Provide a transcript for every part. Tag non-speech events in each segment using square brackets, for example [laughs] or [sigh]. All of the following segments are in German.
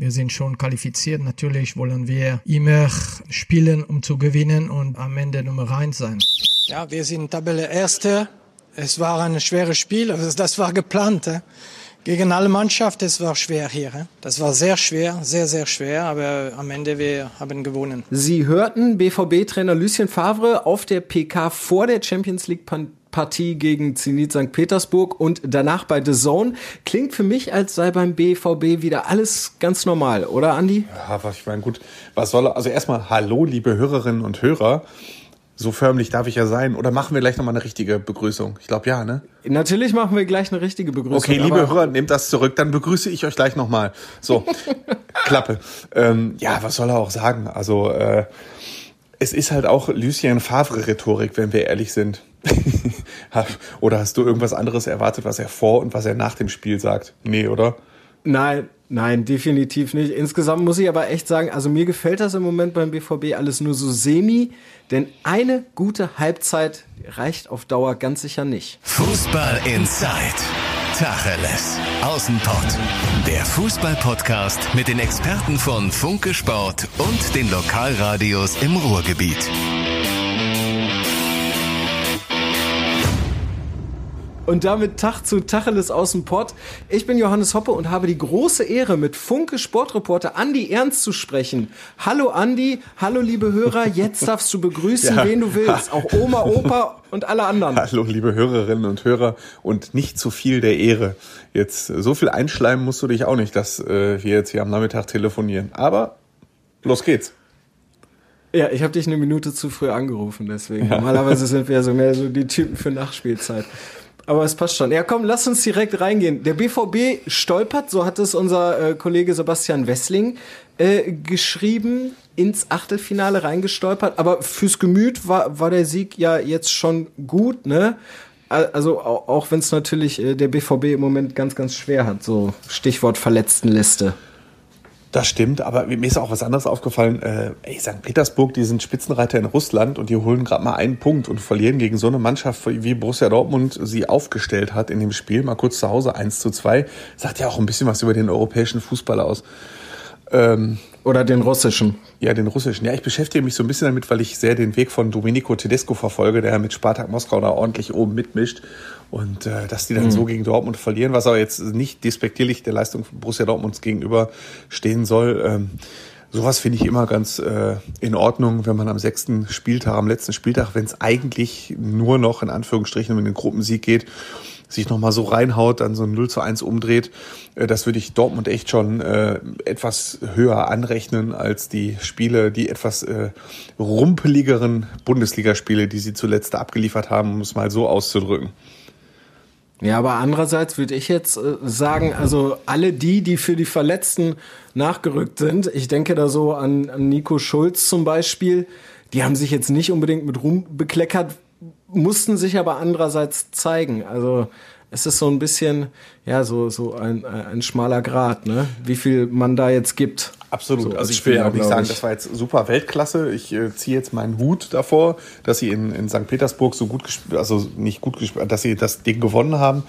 Wir sind schon qualifiziert. Natürlich wollen wir immer spielen, um zu gewinnen und am Ende Nummer eins sein. Ja, wir sind Tabelle Erste. Es war ein schweres Spiel, also das war geplant. Gegen alle Mannschaften, es war schwer hier. Das war sehr schwer, sehr, sehr schwer, aber am Ende wir haben gewonnen. Sie hörten BVB-Trainer Lucien Favre auf der PK vor der Champions League Partie gegen Zenit St. Petersburg und danach bei The Zone. Klingt für mich, als sei beim BVB wieder alles ganz normal, oder Andi? Ja, ich meine, gut, was soll er? Also erstmal Hallo, liebe Hörerinnen und Hörer. So förmlich darf ich ja sein. Oder machen wir gleich nochmal eine richtige Begrüßung? Ich glaube ja, ne? Natürlich machen wir gleich eine richtige Begrüßung. Okay, liebe Hörer, nehmt das zurück, dann begrüße ich euch gleich nochmal. So, [laughs] Klappe. Ähm, ja, was soll er auch sagen? Also, äh, es ist halt auch Lucien Favre-Rhetorik, wenn wir ehrlich sind. Oder hast du irgendwas anderes erwartet, was er vor und was er nach dem Spiel sagt? Nee, oder? Nein, nein, definitiv nicht. Insgesamt muss ich aber echt sagen, also mir gefällt das im Moment beim BVB alles nur so semi, denn eine gute Halbzeit reicht auf Dauer ganz sicher nicht. Fußball Inside. Tacheles. Außenpott. Der Fußball-Podcast mit den Experten von Funke Sport und den Lokalradios im Ruhrgebiet. Und damit Tag zu Tacheles aus dem Pott. Ich bin Johannes Hoppe und habe die große Ehre, mit Funke Sportreporter Andi Ernst zu sprechen. Hallo Andi, hallo liebe Hörer, jetzt darfst du begrüßen, [laughs] ja. wen du willst. Auch Oma, Opa und alle anderen. Hallo liebe Hörerinnen und Hörer und nicht zu viel der Ehre. Jetzt so viel einschleimen musst du dich auch nicht, dass äh, wir jetzt hier am Nachmittag telefonieren. Aber los geht's. Ja, ich habe dich eine Minute zu früh angerufen, deswegen. Ja. Normalerweise sind wir so mehr so die Typen für Nachspielzeit aber es passt schon. Ja, komm, lass uns direkt reingehen. Der BVB stolpert, so hat es unser äh, Kollege Sebastian Wessling äh, geschrieben, ins Achtelfinale reingestolpert. Aber fürs Gemüt war, war der Sieg ja jetzt schon gut, ne? Also auch, wenn es natürlich äh, der BVB im Moment ganz, ganz schwer hat, so Stichwort Verletztenliste. Das stimmt, aber mir ist auch was anderes aufgefallen. Äh, ey, St. Petersburg, die sind Spitzenreiter in Russland und die holen gerade mal einen Punkt und verlieren gegen so eine Mannschaft, wie Borussia Dortmund sie aufgestellt hat in dem Spiel, mal kurz zu Hause 1 zu 2. Sagt ja auch ein bisschen was über den europäischen Fußball aus. Ähm, Oder den russischen. Ja, den russischen. Ja, ich beschäftige mich so ein bisschen damit, weil ich sehr den Weg von Domenico Tedesco verfolge, der mit Spartak Moskau da ordentlich oben mitmischt. Und äh, dass die dann mhm. so gegen Dortmund verlieren, was aber jetzt nicht despektierlich der Leistung von Borussia Dortmunds gegenüber stehen soll. Ähm, sowas finde ich immer ganz äh, in Ordnung, wenn man am sechsten Spieltag, am letzten Spieltag, wenn es eigentlich nur noch in Anführungsstrichen um den Gruppensieg geht, sich nochmal so reinhaut, dann so ein 0 zu 1 umdreht, äh, das würde ich Dortmund echt schon äh, etwas höher anrechnen als die Spiele, die etwas äh, rumpeligeren Bundesligaspiele, die sie zuletzt abgeliefert haben, um es mal so auszudrücken. Ja, aber andererseits würde ich jetzt äh, sagen, also alle die, die für die Verletzten nachgerückt sind, ich denke da so an, an Nico Schulz zum Beispiel, die haben sich jetzt nicht unbedingt mit Ruhm bekleckert, mussten sich aber andererseits zeigen. Also es ist so ein bisschen, ja, so, so ein, ein schmaler Grad, ne? Wie viel man da jetzt gibt. Absolut. So, also ich will ja auch nicht sagen, das war jetzt super Weltklasse. Ich äh, ziehe jetzt meinen Hut davor, dass sie in, in St. Petersburg so gut gespielt, also nicht gut gespielt, dass sie das Ding gewonnen haben.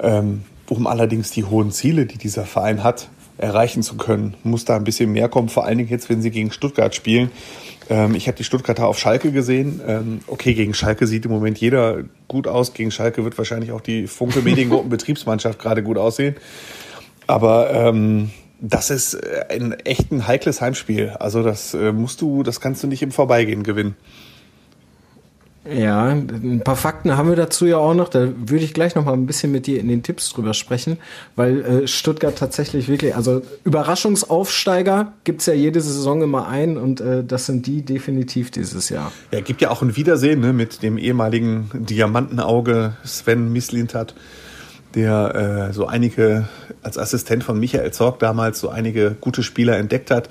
Ähm, um allerdings die hohen Ziele, die dieser Verein hat, erreichen zu können, muss da ein bisschen mehr kommen. Vor allen Dingen jetzt, wenn sie gegen Stuttgart spielen. Ähm, ich habe die Stuttgarter auf Schalke gesehen. Ähm, okay, gegen Schalke sieht im Moment jeder gut aus. Gegen Schalke wird wahrscheinlich auch die Funke Mediengruppen Betriebsmannschaft [laughs] gerade gut aussehen. Aber ähm, das ist äh, ein echt ein heikles Heimspiel. Also das äh, musst du, das kannst du nicht im Vorbeigehen gewinnen. Ja, ein paar Fakten haben wir dazu ja auch noch. Da würde ich gleich noch mal ein bisschen mit dir in den Tipps drüber sprechen, weil äh, Stuttgart tatsächlich wirklich, also Überraschungsaufsteiger gibt's ja jede Saison immer ein und äh, das sind die definitiv dieses Jahr. Ja, gibt ja auch ein Wiedersehen ne, mit dem ehemaligen Diamantenauge Sven Mislintat der äh, so einige, als Assistent von Michael Zorg damals so einige gute Spieler entdeckt hat.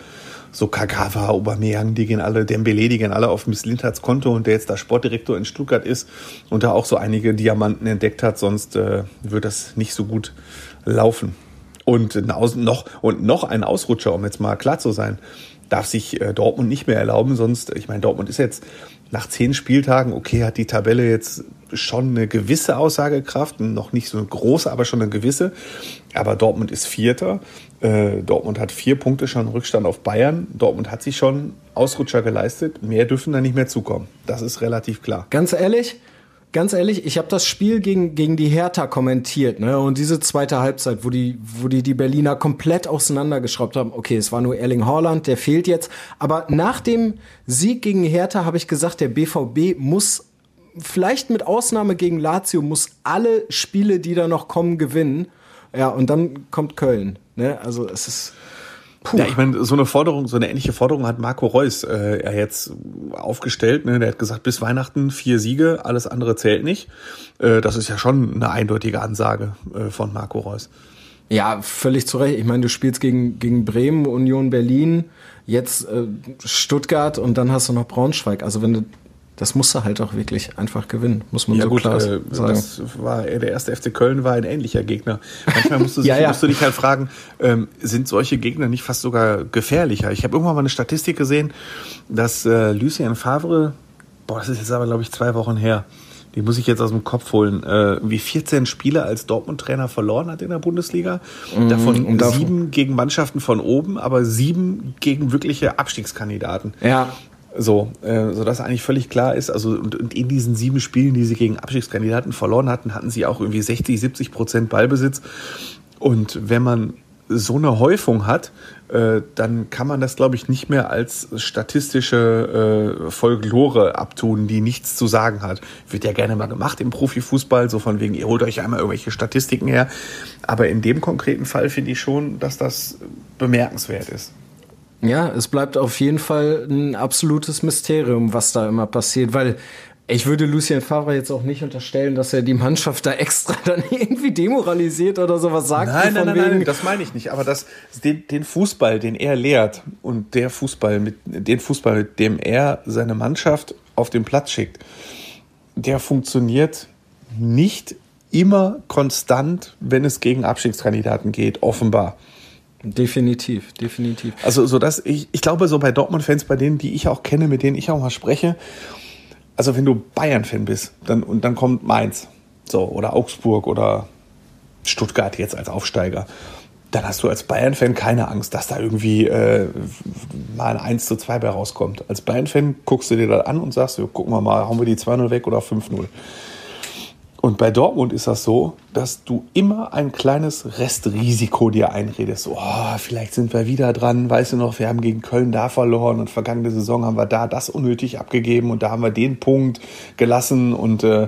So Kagawa, Aubameyang, die gehen alle, Dembele, die gehen alle auf Miss Lintards Konto und der jetzt da Sportdirektor in Stuttgart ist und da auch so einige Diamanten entdeckt hat, sonst äh, wird das nicht so gut laufen. Und noch, und noch ein Ausrutscher, um jetzt mal klar zu sein, darf sich äh, Dortmund nicht mehr erlauben. Sonst, ich meine, Dortmund ist jetzt nach zehn Spieltagen, okay, hat die Tabelle jetzt schon eine gewisse Aussagekraft, noch nicht so eine große, aber schon eine gewisse. Aber Dortmund ist Vierter. Äh, Dortmund hat vier Punkte schon Rückstand auf Bayern. Dortmund hat sich schon Ausrutscher geleistet. Mehr dürfen da nicht mehr zukommen. Das ist relativ klar. Ganz ehrlich, ganz ehrlich, ich habe das Spiel gegen, gegen die Hertha kommentiert, ne? Und diese zweite Halbzeit, wo die, wo die die Berliner komplett auseinandergeschraubt haben. Okay, es war nur Erling Haaland, der fehlt jetzt. Aber nach dem Sieg gegen Hertha habe ich gesagt, der BVB muss vielleicht mit Ausnahme gegen Lazio muss alle Spiele, die da noch kommen, gewinnen. Ja, und dann kommt Köln. Ne? Also es ist. Puh. Ja, ich meine, so eine Forderung, so eine ähnliche Forderung hat Marco Reus äh, ja jetzt aufgestellt. Ne? Der hat gesagt, bis Weihnachten vier Siege, alles andere zählt nicht. Äh, das ist ja schon eine eindeutige Ansage äh, von Marco Reus. Ja, völlig zu Recht. Ich meine, du spielst gegen, gegen Bremen, Union Berlin, jetzt äh, Stuttgart und dann hast du noch Braunschweig. Also wenn du das musste halt auch wirklich einfach gewinnen, muss man ja, so gut, klar äh, sagen. Das war, der erste FC Köln war ein ähnlicher Gegner. Manchmal musst du, [laughs] sich, ja, musst du dich halt fragen, ähm, sind solche Gegner nicht fast sogar gefährlicher? Ich habe irgendwann mal eine Statistik gesehen, dass äh, Lucien Favre, boah, das ist jetzt aber glaube ich zwei Wochen her, die muss ich jetzt aus dem Kopf holen, äh, wie 14 Spiele als Dortmund-Trainer verloren hat in der Bundesliga. Mhm, davon sieben gegen Mannschaften von oben, aber sieben gegen wirkliche Abstiegskandidaten. Ja. So, äh, so dass eigentlich völlig klar ist, also und, und in diesen sieben Spielen, die sie gegen Abstiegskandidaten verloren hatten, hatten sie auch irgendwie 60, 70 Prozent Ballbesitz. Und wenn man so eine Häufung hat, äh, dann kann man das, glaube ich, nicht mehr als statistische äh, Folklore abtun, die nichts zu sagen hat. Wird ja gerne mal gemacht im Profifußball, so von wegen, ihr holt euch einmal irgendwelche Statistiken her. Aber in dem konkreten Fall finde ich schon, dass das bemerkenswert ist. Ja, es bleibt auf jeden Fall ein absolutes Mysterium, was da immer passiert, weil ich würde Lucien Favre jetzt auch nicht unterstellen, dass er die Mannschaft da extra [laughs] dann irgendwie demoralisiert oder sowas sagt. Nein, nein, nein, nein, das meine ich nicht. Aber das, den, den Fußball, den er lehrt und der Fußball, mit, den Fußball, mit dem er seine Mannschaft auf den Platz schickt, der funktioniert nicht immer konstant, wenn es gegen Abstiegskandidaten geht, offenbar. Definitiv, definitiv. Also, so dass ich, ich glaube, so bei Dortmund-Fans, bei denen, die ich auch kenne, mit denen ich auch mal spreche, also wenn du Bayern-Fan bist, dann, und dann kommt Mainz, so, oder Augsburg oder Stuttgart jetzt als Aufsteiger, dann hast du als Bayern-Fan keine Angst, dass da irgendwie äh, mal ein 1 zu 2 bei rauskommt. Als Bayern-Fan guckst du dir das an und sagst, gucken wir mal, hauen wir die 2-0 weg oder 5-0. Und bei Dortmund ist das so, dass du immer ein kleines Restrisiko dir einredest. Oh, vielleicht sind wir wieder dran. Weißt du noch, wir haben gegen Köln da verloren und vergangene Saison haben wir da das unnötig abgegeben und da haben wir den Punkt gelassen. Und äh,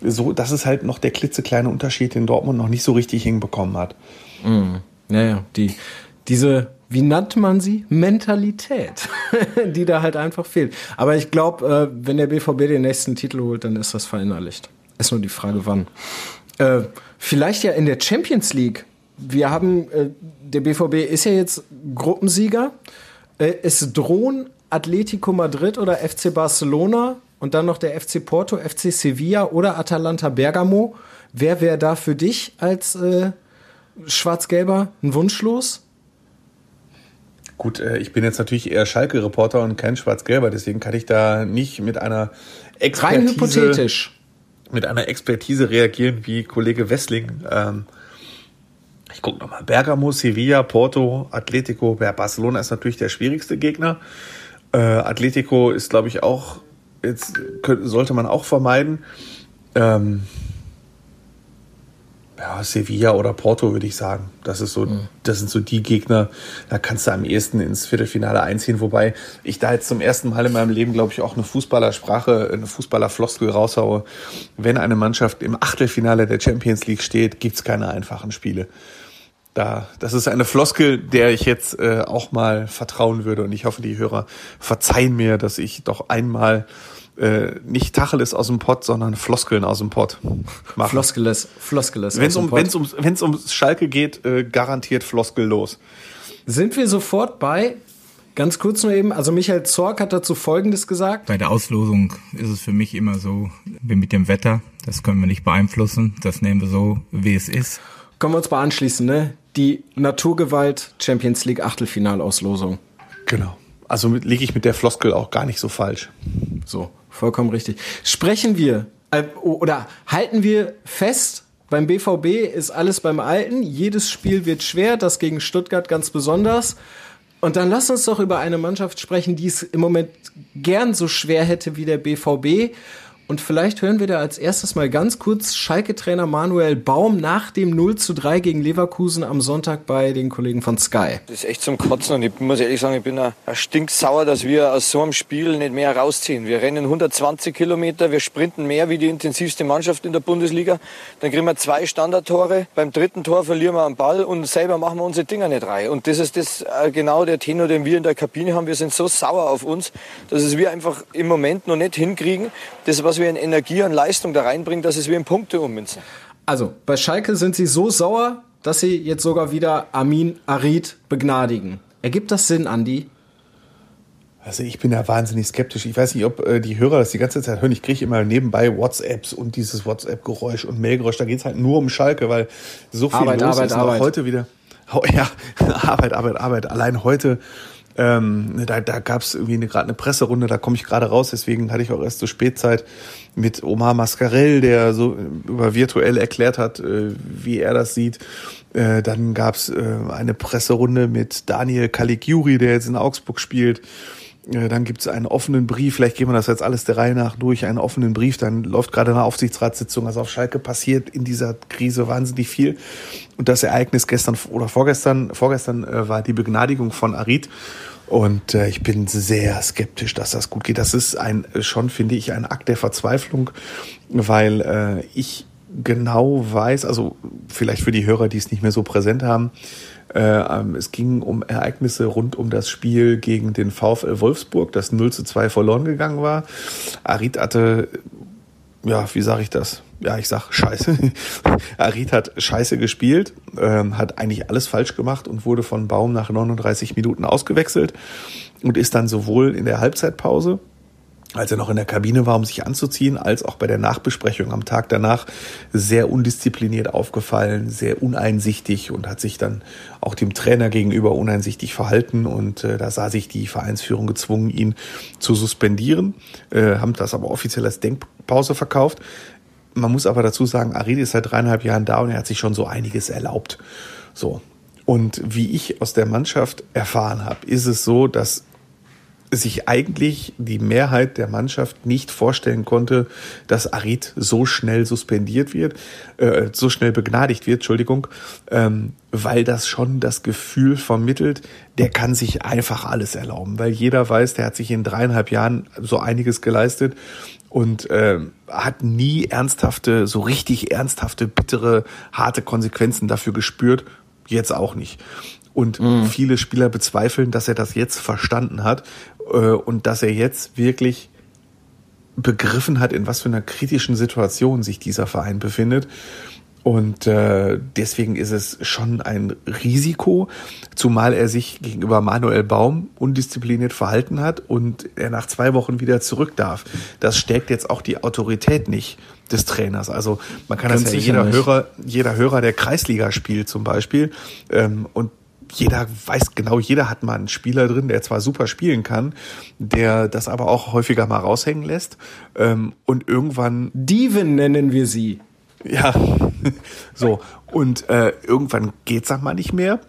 so, das ist halt noch der klitzekleine Unterschied, den Dortmund noch nicht so richtig hinbekommen hat. Mm. Naja, die, diese wie nannte man sie? Mentalität, [laughs] die da halt einfach fehlt. Aber ich glaube, äh, wenn der BVB den nächsten Titel holt, dann ist das verinnerlicht. Ist nur die Frage, wann. Äh, vielleicht ja in der Champions League. Wir haben, äh, der BVB ist ja jetzt Gruppensieger. Äh, es drohen Atletico Madrid oder FC Barcelona und dann noch der FC Porto, FC Sevilla oder Atalanta Bergamo. Wer wäre da für dich als äh, Schwarz-Gelber ein Wunschlos? Gut, äh, ich bin jetzt natürlich eher Schalke-Reporter und kein Schwarz-Gelber, deswegen kann ich da nicht mit einer Expertise... Rein hypothetisch mit einer Expertise reagieren wie Kollege Wessling. Ähm, ich gucke nochmal. Bergamo, Sevilla, Porto, Atletico. Ja, Barcelona ist natürlich der schwierigste Gegner. Äh, Atletico ist, glaube ich, auch, jetzt könnte, sollte man auch vermeiden. Ähm, ja, Sevilla oder Porto, würde ich sagen. Das ist so, mhm. das sind so die Gegner, da kannst du am ehesten ins Viertelfinale einziehen, wobei ich da jetzt zum ersten Mal in meinem Leben, glaube ich, auch eine Fußballersprache, eine Fußballerfloskel raushaue. Wenn eine Mannschaft im Achtelfinale der Champions League steht, gibt's keine einfachen Spiele. Da, das ist eine Floskel, der ich jetzt äh, auch mal vertrauen würde und ich hoffe, die Hörer verzeihen mir, dass ich doch einmal äh, nicht Tacheles aus dem Pott, sondern Floskeln aus dem Pott machen. Floskeles, Floskeles Wenn es um, wenn's um, wenn's um Schalke geht, äh, garantiert Floskel los. Sind wir sofort bei, ganz kurz nur eben, also Michael Zorc hat dazu Folgendes gesagt. Bei der Auslosung ist es für mich immer so, wie mit dem Wetter, das können wir nicht beeinflussen, das nehmen wir so, wie es ist. Können wir uns mal anschließen, ne? die Naturgewalt Champions League Achtelfinalauslosung. Genau. Also lege ich mit der Floskel auch gar nicht so falsch. So, vollkommen richtig. Sprechen wir äh, oder halten wir fest, beim BVB ist alles beim Alten. Jedes Spiel wird schwer, das gegen Stuttgart ganz besonders. Und dann lass uns doch über eine Mannschaft sprechen, die es im Moment gern so schwer hätte wie der BVB und vielleicht hören wir da als erstes mal ganz kurz Schalke-Trainer Manuel Baum nach dem 0 zu 3 gegen Leverkusen am Sonntag bei den Kollegen von Sky. Das ist echt zum Kotzen und ich muss ehrlich sagen, ich bin ein stinksauer, dass wir aus so einem Spiel nicht mehr rausziehen. Wir rennen 120 Kilometer, wir sprinten mehr wie die intensivste Mannschaft in der Bundesliga. Dann kriegen wir zwei Standardtore, beim dritten Tor verlieren wir einen Ball und selber machen wir unsere Dinger nicht rein. Und das ist das äh, genau der Tenor, den wir in der Kabine haben. Wir sind so sauer auf uns, dass es wir einfach im Moment noch nicht hinkriegen, das, was wir in Energie und Leistung da reinbringen, dass es wie in Punkte ummünzen. Also, bei Schalke sind sie so sauer, dass sie jetzt sogar wieder Amin Arid begnadigen. Ergibt das Sinn, Andi? Also ich bin da wahnsinnig skeptisch. Ich weiß nicht, ob äh, die Hörer das die ganze Zeit hören. Ich kriege immer nebenbei WhatsApps und dieses WhatsApp-Geräusch und Mailgeräusch. Da geht es halt nur um Schalke, weil so viel Arbeit, los Arbeit, ist. Arbeit. Auch heute wieder. [laughs] Ja, Arbeit, Arbeit, Arbeit. Allein heute ähm, da da gab es irgendwie gerade eine Presserunde, da komme ich gerade raus, deswegen hatte ich auch erst so Spätzeit mit Omar Mascarell, der so über virtuell erklärt hat, äh, wie er das sieht. Äh, dann gab es äh, eine Presserunde mit Daniel Caligiuri, der jetzt in Augsburg spielt. Äh, dann gibt es einen offenen Brief, vielleicht gehen wir das jetzt alles der Reihe nach durch, einen offenen Brief, dann läuft gerade eine Aufsichtsratssitzung, also auf Schalke passiert in dieser Krise wahnsinnig viel. Und das Ereignis gestern oder vorgestern, vorgestern äh, war die Begnadigung von Arid. Und äh, ich bin sehr skeptisch, dass das gut geht. Das ist ein schon, finde ich, ein Akt der Verzweiflung, weil ich genau weiß, also vielleicht für die Hörer, die es nicht mehr so präsent haben, es ging um Ereignisse rund um das Spiel gegen den VfL Wolfsburg, das 0 zu 2 verloren gegangen war. Arid hatte, ja, wie sage ich das? Ja, ich sag Scheiße. [laughs] Arid hat Scheiße gespielt, ähm, hat eigentlich alles falsch gemacht und wurde von Baum nach 39 Minuten ausgewechselt und ist dann sowohl in der Halbzeitpause als er noch in der Kabine war, um sich anzuziehen, als auch bei der Nachbesprechung am Tag danach sehr undiszipliniert aufgefallen, sehr uneinsichtig und hat sich dann auch dem Trainer gegenüber uneinsichtig verhalten und äh, da sah sich die Vereinsführung gezwungen, ihn zu suspendieren, äh, haben das aber offiziell als Denkpause verkauft. Man muss aber dazu sagen, Aridi ist seit dreieinhalb Jahren da und er hat sich schon so einiges erlaubt. So. Und wie ich aus der Mannschaft erfahren habe, ist es so, dass sich eigentlich die Mehrheit der Mannschaft nicht vorstellen konnte, dass Arid so schnell suspendiert wird, äh, so schnell begnadigt wird, Entschuldigung, ähm, weil das schon das Gefühl vermittelt, der kann sich einfach alles erlauben, weil jeder weiß, der hat sich in dreieinhalb Jahren so einiges geleistet und äh, hat nie ernsthafte, so richtig ernsthafte, bittere, harte Konsequenzen dafür gespürt, jetzt auch nicht. Und mhm. viele Spieler bezweifeln, dass er das jetzt verstanden hat und dass er jetzt wirklich begriffen hat, in was für einer kritischen Situation sich dieser Verein befindet. Und äh, deswegen ist es schon ein Risiko, zumal er sich gegenüber Manuel Baum undiszipliniert verhalten hat und er nach zwei Wochen wieder zurück darf. Das stärkt jetzt auch die Autorität nicht des Trainers. Also man kann Ganz das ja jeder nicht. Hörer, jeder Hörer der Kreisliga spielt zum Beispiel ähm, und jeder weiß genau, jeder hat mal einen Spieler drin, der zwar super spielen kann, der das aber auch häufiger mal raushängen lässt. Ähm, und irgendwann. Dieven nennen wir sie. Ja, [laughs] so. Und äh, irgendwann geht's auch mal nicht mehr.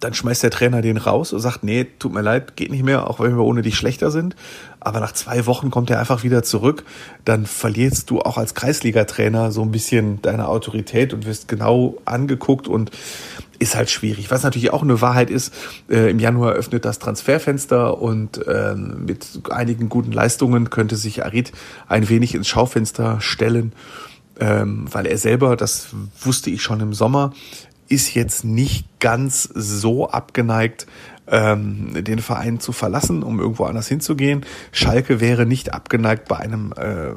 Dann schmeißt der Trainer den raus und sagt, nee, tut mir leid, geht nicht mehr, auch wenn wir ohne dich schlechter sind. Aber nach zwei Wochen kommt er einfach wieder zurück. Dann verlierst du auch als Kreisliga-Trainer so ein bisschen deine Autorität und wirst genau angeguckt und ist halt schwierig. Was natürlich auch eine Wahrheit ist, äh, im Januar öffnet das Transferfenster und ähm, mit einigen guten Leistungen könnte sich Arid ein wenig ins Schaufenster stellen, ähm, weil er selber, das wusste ich schon im Sommer, ist jetzt nicht ganz so abgeneigt, ähm, den Verein zu verlassen, um irgendwo anders hinzugehen. Schalke wäre nicht abgeneigt, bei einem äh,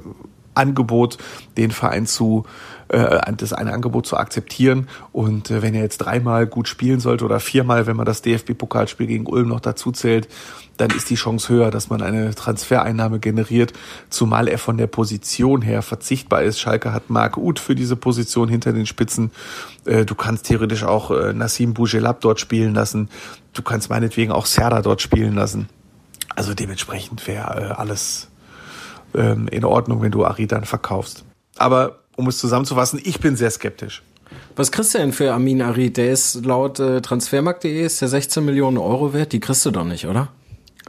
Angebot, den Verein zu äh, das eine Angebot zu akzeptieren. Und äh, wenn er jetzt dreimal gut spielen sollte oder viermal, wenn man das DFB-Pokalspiel gegen Ulm noch dazu zählt, dann ist die Chance höher, dass man eine Transfereinnahme generiert, zumal er von der Position her verzichtbar ist. Schalke hat Marc Uth für diese Position hinter den Spitzen. Äh, du kannst theoretisch auch äh, Nassim Bougelab dort spielen lassen. Du kannst meinetwegen auch Serda dort spielen lassen. Also dementsprechend wäre äh, alles ähm, in Ordnung, wenn du Ari dann verkaufst. Aber um es zusammenzufassen, ich bin sehr skeptisch. Was kriegst du denn für Amin Arid? Der ist laut äh, transfermarkt.de ist der 16 Millionen Euro wert. Die kriegst du doch nicht, oder?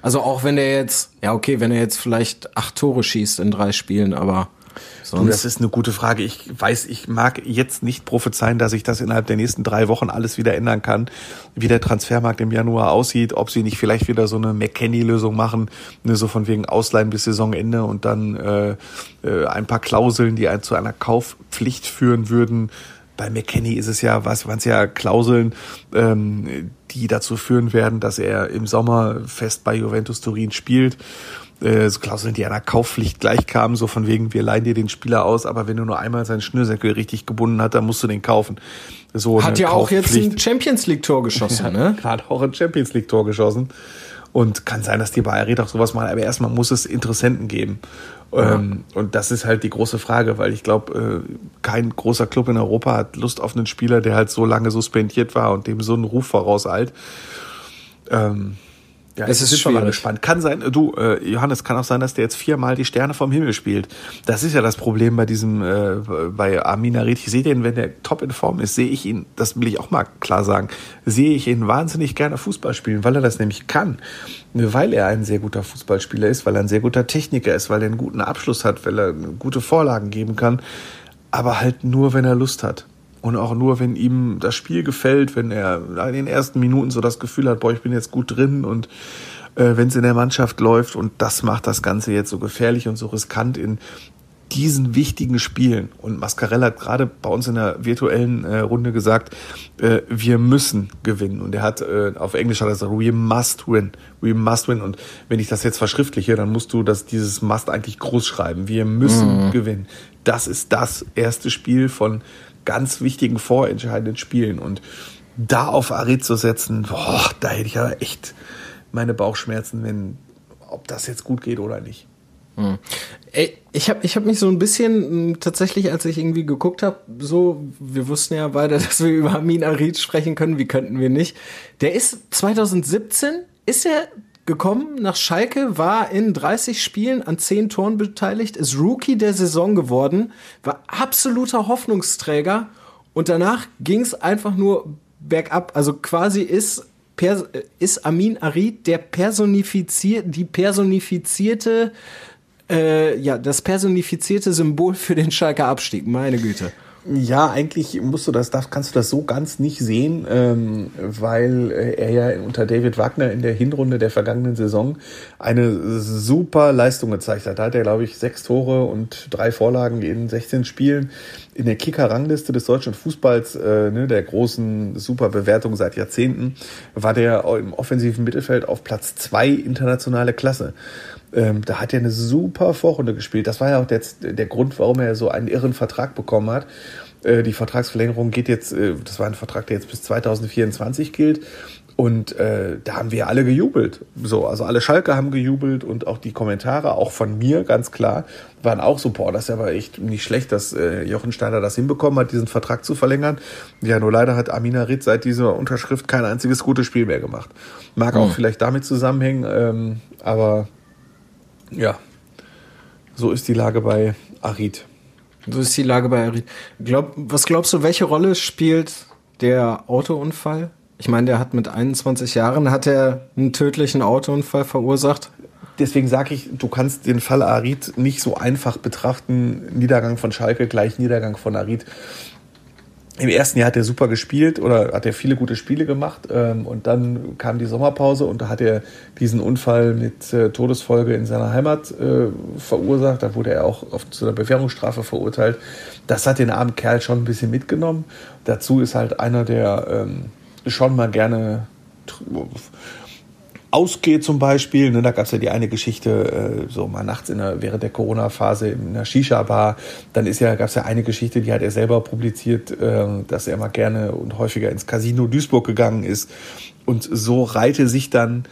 Also auch wenn der jetzt, ja okay, wenn er jetzt vielleicht acht Tore schießt in drei Spielen, aber Sonst? Du, das ist eine gute Frage. Ich weiß, ich mag jetzt nicht prophezeien, dass sich das innerhalb der nächsten drei Wochen alles wieder ändern kann, wie der Transfermarkt im Januar aussieht, ob sie nicht vielleicht wieder so eine McKenny-Lösung machen, ne, so von wegen Ausleihen bis Saisonende und dann äh, äh, ein paar Klauseln, die zu einer Kaufpflicht führen würden. Bei McKenny ist es ja, was waren es ja Klauseln, ähm, die dazu führen werden, dass er im Sommer fest bei Juventus Turin spielt äh, so Klauseln, die einer Kaufpflicht gleichkamen, so von wegen, wir leihen dir den Spieler aus, aber wenn du nur einmal seinen Schnürsenkel richtig gebunden hat, dann musst du den kaufen. So Hat ja auch jetzt ein Champions League Tor geschossen, [laughs] ja, ne? Hat auch ein Champions League Tor geschossen. Und kann sein, dass die Bayern auch sowas machen, aber erstmal muss es Interessenten geben. Ja. Ähm, und das ist halt die große Frage, weil ich glaube, äh, kein großer Club in Europa hat Lust auf einen Spieler, der halt so lange suspendiert war und dem so einen Ruf vorauseilt. Ähm, ja, es ist schon mal gespannt. Kann sein, du, äh, Johannes, kann auch sein, dass der jetzt viermal die Sterne vom Himmel spielt. Das ist ja das Problem bei diesem, äh, bei Armin Arid. Ich sehe den, wenn der top in Form ist, sehe ich ihn, das will ich auch mal klar sagen, sehe ich ihn wahnsinnig gerne Fußball spielen, weil er das nämlich kann. Weil er ein sehr guter Fußballspieler ist, weil er ein sehr guter Techniker ist, weil er einen guten Abschluss hat, weil er gute Vorlagen geben kann. Aber halt nur, wenn er Lust hat. Und auch nur, wenn ihm das Spiel gefällt, wenn er in den ersten Minuten so das Gefühl hat, boah, ich bin jetzt gut drin und äh, wenn es in der Mannschaft läuft und das macht das Ganze jetzt so gefährlich und so riskant in diesen wichtigen Spielen. Und Mascarella hat gerade bei uns in der virtuellen äh, Runde gesagt, äh, wir müssen gewinnen. Und er hat äh, auf Englisch hat er gesagt, we must win. We must win. Und wenn ich das jetzt verschriftliche, dann musst du das, dieses must eigentlich groß schreiben. Wir müssen mhm. gewinnen. Das ist das erste Spiel von ganz wichtigen vorentscheidenden Spielen. Und da auf Arid zu setzen, boah, da hätte ich ja echt meine Bauchschmerzen, wenn, ob das jetzt gut geht oder nicht. Hm. Ey, ich habe ich hab mich so ein bisschen hm, tatsächlich, als ich irgendwie geguckt habe, so, wir wussten ja beide, [laughs] dass wir über Amin Arid sprechen können, wie könnten wir nicht. Der ist 2017, ist er gekommen nach Schalke, war in 30 Spielen an 10 Toren beteiligt, ist Rookie der Saison geworden, war absoluter Hoffnungsträger und danach ging es einfach nur bergab. Also quasi ist, ist Amin Arid der personifiziert, die personifizierte äh, ja, das personifizierte Symbol für den Schalker Abstieg, meine Güte. Ja, eigentlich musst du das, darf, kannst du das so ganz nicht sehen, ähm, weil äh, er ja unter David Wagner in der Hinrunde der vergangenen Saison eine super Leistung gezeigt hat. Da hat er, glaube ich, sechs Tore und drei Vorlagen in 16 Spielen in der Kicker-Rangliste des deutschen Fußballs, äh, ne, der großen Superbewertung seit Jahrzehnten, war der im offensiven Mittelfeld auf Platz zwei internationale Klasse. Ähm, da hat er eine super Vorrunde gespielt. Das war ja auch der, der Grund, warum er so einen irren Vertrag bekommen hat. Äh, die Vertragsverlängerung geht jetzt, äh, das war ein Vertrag, der jetzt bis 2024 gilt. Und äh, da haben wir alle gejubelt. So, also alle Schalke haben gejubelt und auch die Kommentare, auch von mir ganz klar, waren auch so, boah, das ist aber echt nicht schlecht, dass äh, Jochen Steiner das hinbekommen hat, diesen Vertrag zu verlängern. Ja, nur leider hat Amina Ritt seit dieser Unterschrift kein einziges gutes Spiel mehr gemacht. Mag auch mhm. vielleicht damit zusammenhängen, ähm, aber ja, so ist die Lage bei Arid. So ist die Lage bei Arid. Glaub, was glaubst du, welche Rolle spielt der Autounfall? Ich meine, der hat mit 21 Jahren hat er einen tödlichen Autounfall verursacht. Deswegen sage ich, du kannst den Fall Arid nicht so einfach betrachten. Niedergang von Schalke gleich Niedergang von Arid im ersten Jahr hat er super gespielt oder hat er viele gute Spiele gemacht ähm, und dann kam die Sommerpause und da hat er diesen Unfall mit äh, Todesfolge in seiner Heimat äh, verursacht. Da wurde er auch auf, zu einer Bewährungsstrafe verurteilt. Das hat den armen Kerl schon ein bisschen mitgenommen. Dazu ist halt einer, der ähm, schon mal gerne ausgeht zum Beispiel. Ne, da gab es ja die eine Geschichte, äh, so mal nachts in der, während der Corona-Phase in einer Shisha-Bar. Dann ist ja, gab es ja eine Geschichte, die hat er selber publiziert, äh, dass er mal gerne und häufiger ins Casino Duisburg gegangen ist. Und so reihte sich dann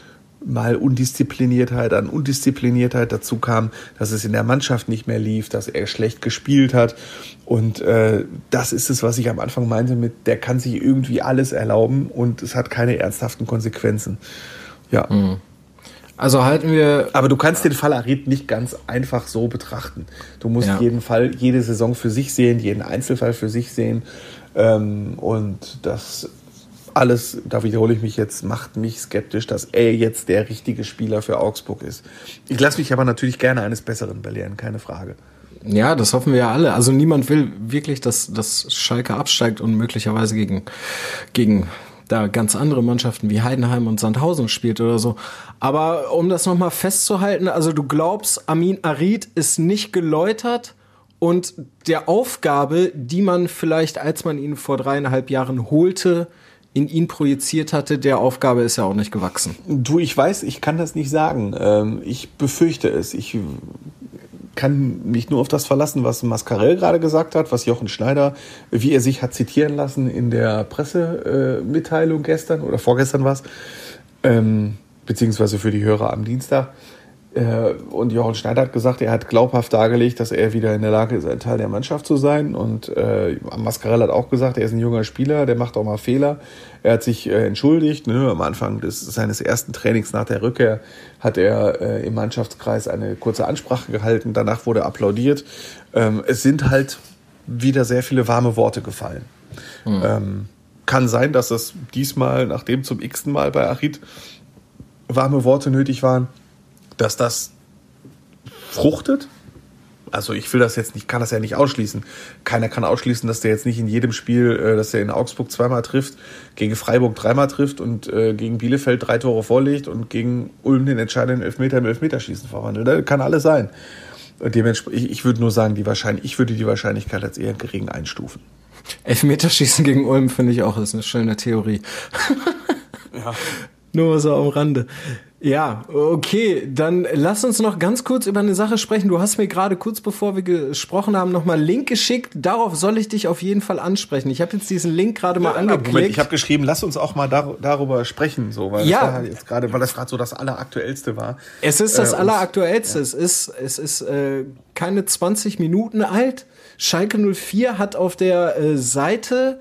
mal Undiszipliniertheit an Undiszipliniertheit dazu kam, dass es in der Mannschaft nicht mehr lief, dass er schlecht gespielt hat. Und äh, das ist es, was ich am Anfang meinte mit, der kann sich irgendwie alles erlauben und es hat keine ernsthaften Konsequenzen. Ja. Mhm. Also halten wir. Aber du kannst den Fall Arid nicht ganz einfach so betrachten. Du musst ja. jeden Fall, jede Saison für sich sehen, jeden Einzelfall für sich sehen. Ähm, und das alles, da wiederhole ich mich jetzt, macht mich skeptisch, dass er jetzt der richtige Spieler für Augsburg ist. Ich lasse mich aber natürlich gerne eines Besseren belehren, keine Frage. Ja, das hoffen wir ja alle. Also niemand will wirklich, dass, dass Schalke absteigt und möglicherweise gegen, gegen da ganz andere Mannschaften wie Heidenheim und Sandhausen spielt oder so. Aber um das nochmal festzuhalten, also du glaubst, Amin Arid ist nicht geläutert und der Aufgabe, die man vielleicht, als man ihn vor dreieinhalb Jahren holte, in ihn projiziert hatte, der Aufgabe ist ja auch nicht gewachsen. Du, ich weiß, ich kann das nicht sagen. Ähm, ich befürchte es. Ich kann mich nur auf das verlassen, was Mascarell gerade gesagt hat, was Jochen Schneider, wie er sich hat zitieren lassen in der Pressemitteilung gestern oder vorgestern war es, ähm, beziehungsweise für die Hörer am Dienstag. Äh, und Jochen Schneider hat gesagt, er hat glaubhaft dargelegt, dass er wieder in der Lage ist, ein Teil der Mannschaft zu sein. Und äh, Mascarell hat auch gesagt, er ist ein junger Spieler, der macht auch mal Fehler. Er hat sich äh, entschuldigt. Ne? Am Anfang des, seines ersten Trainings nach der Rückkehr hat er äh, im Mannschaftskreis eine kurze Ansprache gehalten. Danach wurde applaudiert. Ähm, es sind halt wieder sehr viele warme Worte gefallen. Mhm. Ähm, kann sein, dass es diesmal, nachdem zum x-ten Mal bei Achid warme Worte nötig waren, dass das fruchtet. Also ich will das jetzt nicht, kann das ja nicht ausschließen. Keiner kann ausschließen, dass der jetzt nicht in jedem Spiel, äh, dass er in Augsburg zweimal trifft, gegen Freiburg dreimal trifft und äh, gegen Bielefeld drei Tore vorlegt und gegen Ulm den entscheidenden Elfmeter im Elfmeterschießen verwandelt. Das kann alles sein. Und dementsprechend, ich, ich würde nur sagen, die Wahrscheinlich, ich würde die Wahrscheinlichkeit als eher gering einstufen. Elfmeterschießen gegen Ulm finde ich auch, ist eine schöne Theorie. ja. [laughs] Nur so am Rande. Ja, okay, dann lass uns noch ganz kurz über eine Sache sprechen. Du hast mir gerade kurz bevor wir gesprochen haben nochmal Link geschickt. Darauf soll ich dich auf jeden Fall ansprechen. Ich habe jetzt diesen Link gerade mal ja, angeklickt. Moment, ich habe geschrieben, lass uns auch mal dar darüber sprechen, so, weil ja. das halt jetzt gerade, weil das gerade so das alleraktuellste war. Es ist das äh, alleraktuellste. Ja. Es ist es ist äh, keine 20 Minuten alt. Schalke 04 hat auf der äh, Seite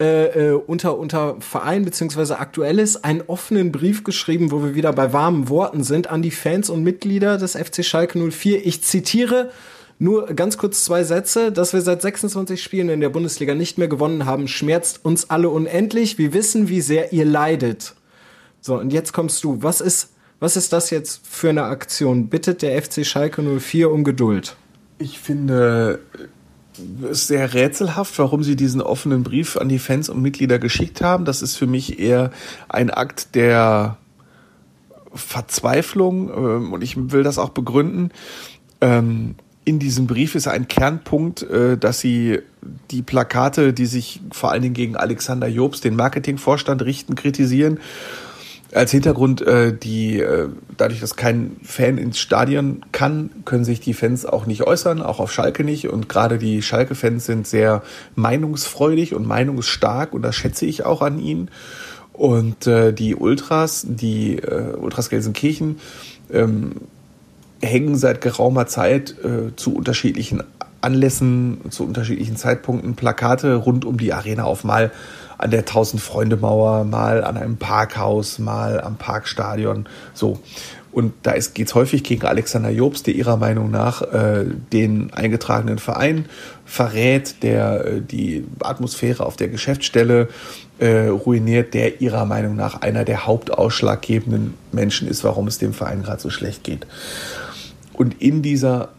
äh, äh, unter, unter Verein beziehungsweise Aktuelles einen offenen Brief geschrieben, wo wir wieder bei warmen Worten sind, an die Fans und Mitglieder des FC Schalke 04. Ich zitiere nur ganz kurz zwei Sätze. Dass wir seit 26 Spielen in der Bundesliga nicht mehr gewonnen haben, schmerzt uns alle unendlich. Wir wissen, wie sehr ihr leidet. So, und jetzt kommst du. Was ist, was ist das jetzt für eine Aktion? Bittet der FC Schalke 04 um Geduld. Ich finde, ist sehr rätselhaft, warum sie diesen offenen Brief an die Fans und Mitglieder geschickt haben. Das ist für mich eher ein Akt der Verzweiflung ähm, und ich will das auch begründen. Ähm, in diesem Brief ist ein Kernpunkt, äh, dass sie die Plakate, die sich vor allen Dingen gegen Alexander Jobs, den Marketingvorstand, richten, kritisieren als Hintergrund, äh, die, äh, dadurch, dass kein Fan ins Stadion kann, können sich die Fans auch nicht äußern, auch auf Schalke nicht. Und gerade die Schalke-Fans sind sehr meinungsfreudig und meinungsstark und das schätze ich auch an ihnen. Und äh, die Ultras, die äh, Ultras Gelsenkirchen, ähm, hängen seit geraumer Zeit äh, zu unterschiedlichen Anlässen, zu unterschiedlichen Zeitpunkten Plakate rund um die Arena auf. Mal an der Tausend-Freunde-Mauer, mal an einem Parkhaus, mal am Parkstadion. So. Und da geht es häufig gegen Alexander Jobs, der ihrer Meinung nach äh, den eingetragenen Verein verrät, der äh, die Atmosphäre auf der Geschäftsstelle äh, ruiniert, der ihrer Meinung nach einer der hauptausschlaggebenden Menschen ist, warum es dem Verein gerade so schlecht geht. Und in dieser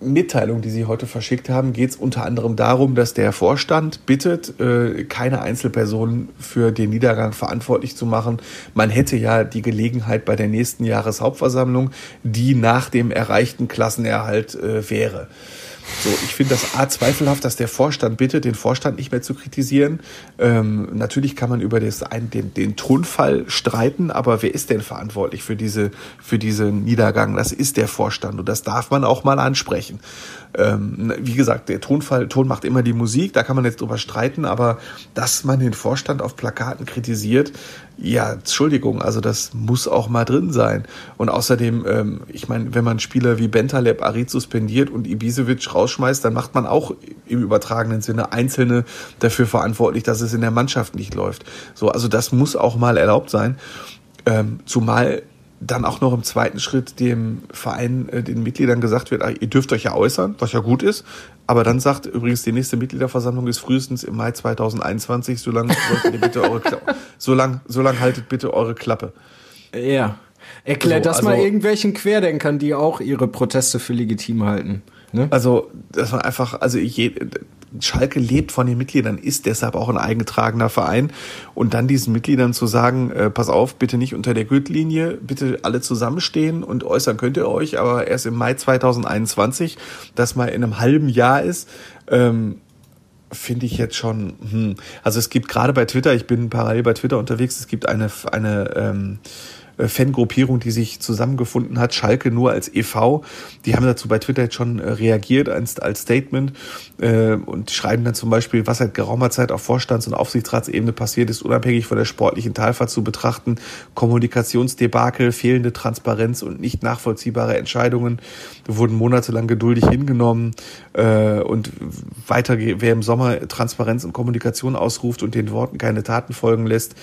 Mitteilung, die Sie heute verschickt haben, geht es unter anderem darum, dass der Vorstand bittet, äh, keine Einzelpersonen für den Niedergang verantwortlich zu machen. Man hätte ja die Gelegenheit bei der nächsten Jahreshauptversammlung, die nach dem erreichten Klassenerhalt äh, wäre. So, ich finde das A zweifelhaft, dass der Vorstand bittet, den Vorstand nicht mehr zu kritisieren. Ähm, natürlich kann man über das, den, den Tonfall streiten, aber wer ist denn verantwortlich für diese, für diesen Niedergang? Das ist der Vorstand und das darf man auch mal ansprechen. Ähm, wie gesagt, der Tonfall, Ton macht immer die Musik, da kann man jetzt drüber streiten, aber dass man den Vorstand auf Plakaten kritisiert, ja, Entschuldigung, also das muss auch mal drin sein. Und außerdem, ähm, ich meine, wenn man Spieler wie Bentaleb, Arid suspendiert und Ibisevic rausschmeißt, dann macht man auch im übertragenen Sinne Einzelne dafür verantwortlich, dass es in der Mannschaft nicht läuft. So, also das muss auch mal erlaubt sein. Ähm, zumal dann auch noch im zweiten Schritt dem Verein, äh, den Mitgliedern gesagt wird, ah, ihr dürft euch ja äußern, was ja gut ist, aber dann sagt übrigens, die nächste Mitgliederversammlung ist frühestens im Mai 2021, solange bitte eure Klappe, [laughs] solange, solange haltet bitte eure Klappe. Ja. Erklärt so, das also, mal irgendwelchen Querdenkern, die auch ihre Proteste für legitim halten. Ne? Also, das war einfach, also je, Schalke lebt von den Mitgliedern, ist deshalb auch ein eingetragener Verein. Und dann diesen Mitgliedern zu sagen, äh, pass auf, bitte nicht unter der Gürtellinie, bitte alle zusammenstehen und äußern könnt ihr euch, aber erst im Mai 2021, das mal in einem halben Jahr ist, ähm, finde ich jetzt schon, hm. also es gibt gerade bei Twitter, ich bin parallel bei Twitter unterwegs, es gibt eine, eine ähm, äh, Fangruppierung, die sich zusammengefunden hat, Schalke nur als e.V. Die haben dazu bei Twitter jetzt schon äh, reagiert als, als Statement äh, und schreiben dann zum Beispiel, was seit geraumer Zeit auf Vorstands- und Aufsichtsratsebene passiert ist, unabhängig von der sportlichen Talfahrt zu betrachten. Kommunikationsdebakel, fehlende Transparenz und nicht nachvollziehbare Entscheidungen wurden monatelang geduldig hingenommen äh, und weiter, wer im Sommer Transparenz und Kommunikation ausruft und den Worten keine Taten folgen lässt,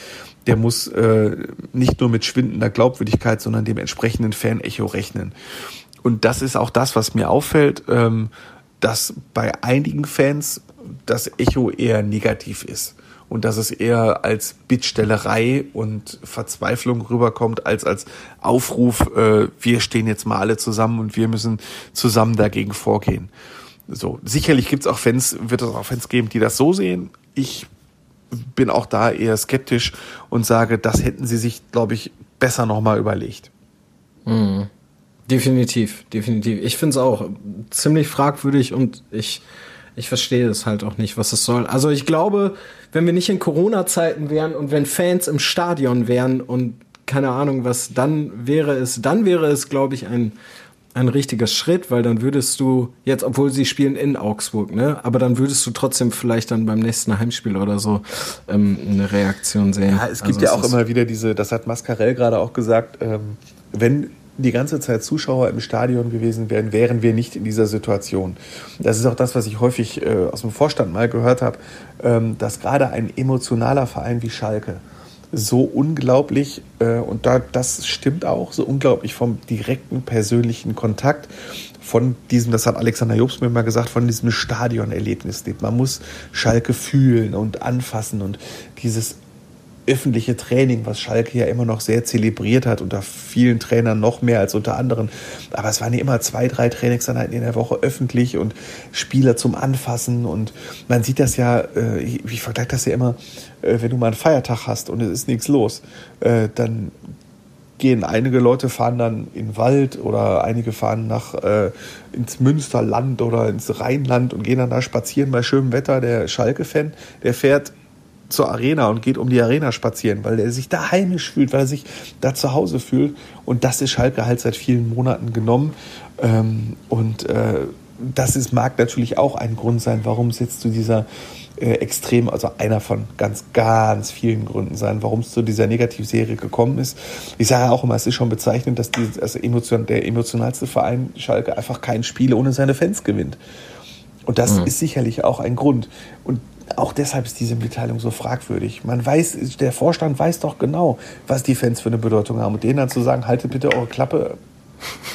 der muss äh, nicht nur mit schwindender Glaubwürdigkeit, sondern dem entsprechenden Fan-Echo rechnen. Und das ist auch das, was mir auffällt, ähm, dass bei einigen Fans das Echo eher negativ ist und dass es eher als Bittstellerei und Verzweiflung rüberkommt, als als Aufruf, äh, wir stehen jetzt mal alle zusammen und wir müssen zusammen dagegen vorgehen. So, sicherlich gibt's auch Fans, wird es auch Fans geben, die das so sehen. Ich bin auch da eher skeptisch und sage, das hätten sie sich, glaube ich, besser nochmal überlegt. Mhm. Definitiv, definitiv. Ich finde es auch ziemlich fragwürdig und ich, ich verstehe es halt auch nicht, was es soll. Also ich glaube, wenn wir nicht in Corona-Zeiten wären und wenn Fans im Stadion wären und keine Ahnung was, dann wäre es, dann wäre es, glaube ich, ein ein richtiger Schritt, weil dann würdest du jetzt, obwohl sie spielen in Augsburg, ne, aber dann würdest du trotzdem vielleicht dann beim nächsten Heimspiel oder so ähm, eine Reaktion sehen. Ja, es gibt also ja auch immer wieder diese, das hat Mascarell gerade auch gesagt, ähm, wenn die ganze Zeit Zuschauer im Stadion gewesen wären, wären wir nicht in dieser Situation. Das ist auch das, was ich häufig äh, aus dem Vorstand mal gehört habe, ähm, dass gerade ein emotionaler Verein wie Schalke so unglaublich, äh, und da, das stimmt auch, so unglaublich vom direkten persönlichen Kontakt, von diesem, das hat Alexander Jobs mir mal gesagt, von diesem Stadionerlebnis lebt. Man muss Schalke fühlen und anfassen und dieses öffentliche Training, was Schalke ja immer noch sehr zelebriert hat, unter vielen Trainern noch mehr als unter anderen. Aber es waren ja immer zwei, drei Trainingseinheiten in der Woche öffentlich und Spieler zum Anfassen. Und man sieht das ja, äh, ich, ich vergleiche das ja immer, äh, wenn du mal einen Feiertag hast und es ist nichts los, äh, dann gehen einige Leute fahren dann in den Wald oder einige fahren nach äh, ins Münsterland oder ins Rheinland und gehen dann da spazieren bei schönem Wetter. Der Schalke-Fan, der fährt zur Arena und geht um die Arena spazieren, weil er sich da heimisch fühlt, weil er sich da zu Hause fühlt. Und das ist Schalke halt seit vielen Monaten genommen. Ähm, und äh, das ist, mag natürlich auch ein Grund sein, warum es jetzt zu dieser äh, extrem, also einer von ganz, ganz vielen Gründen sein, warum es zu dieser Negativserie gekommen ist. Ich sage auch immer, es ist schon bezeichnend, dass die, also emotion, der emotionalste Verein Schalke einfach kein Spiel ohne seine Fans gewinnt. Und das mhm. ist sicherlich auch ein Grund. Und auch deshalb ist diese Mitteilung so fragwürdig. Man weiß, der Vorstand weiß doch genau, was die Fans für eine Bedeutung haben. Und denen dann zu sagen, haltet bitte eure Klappe,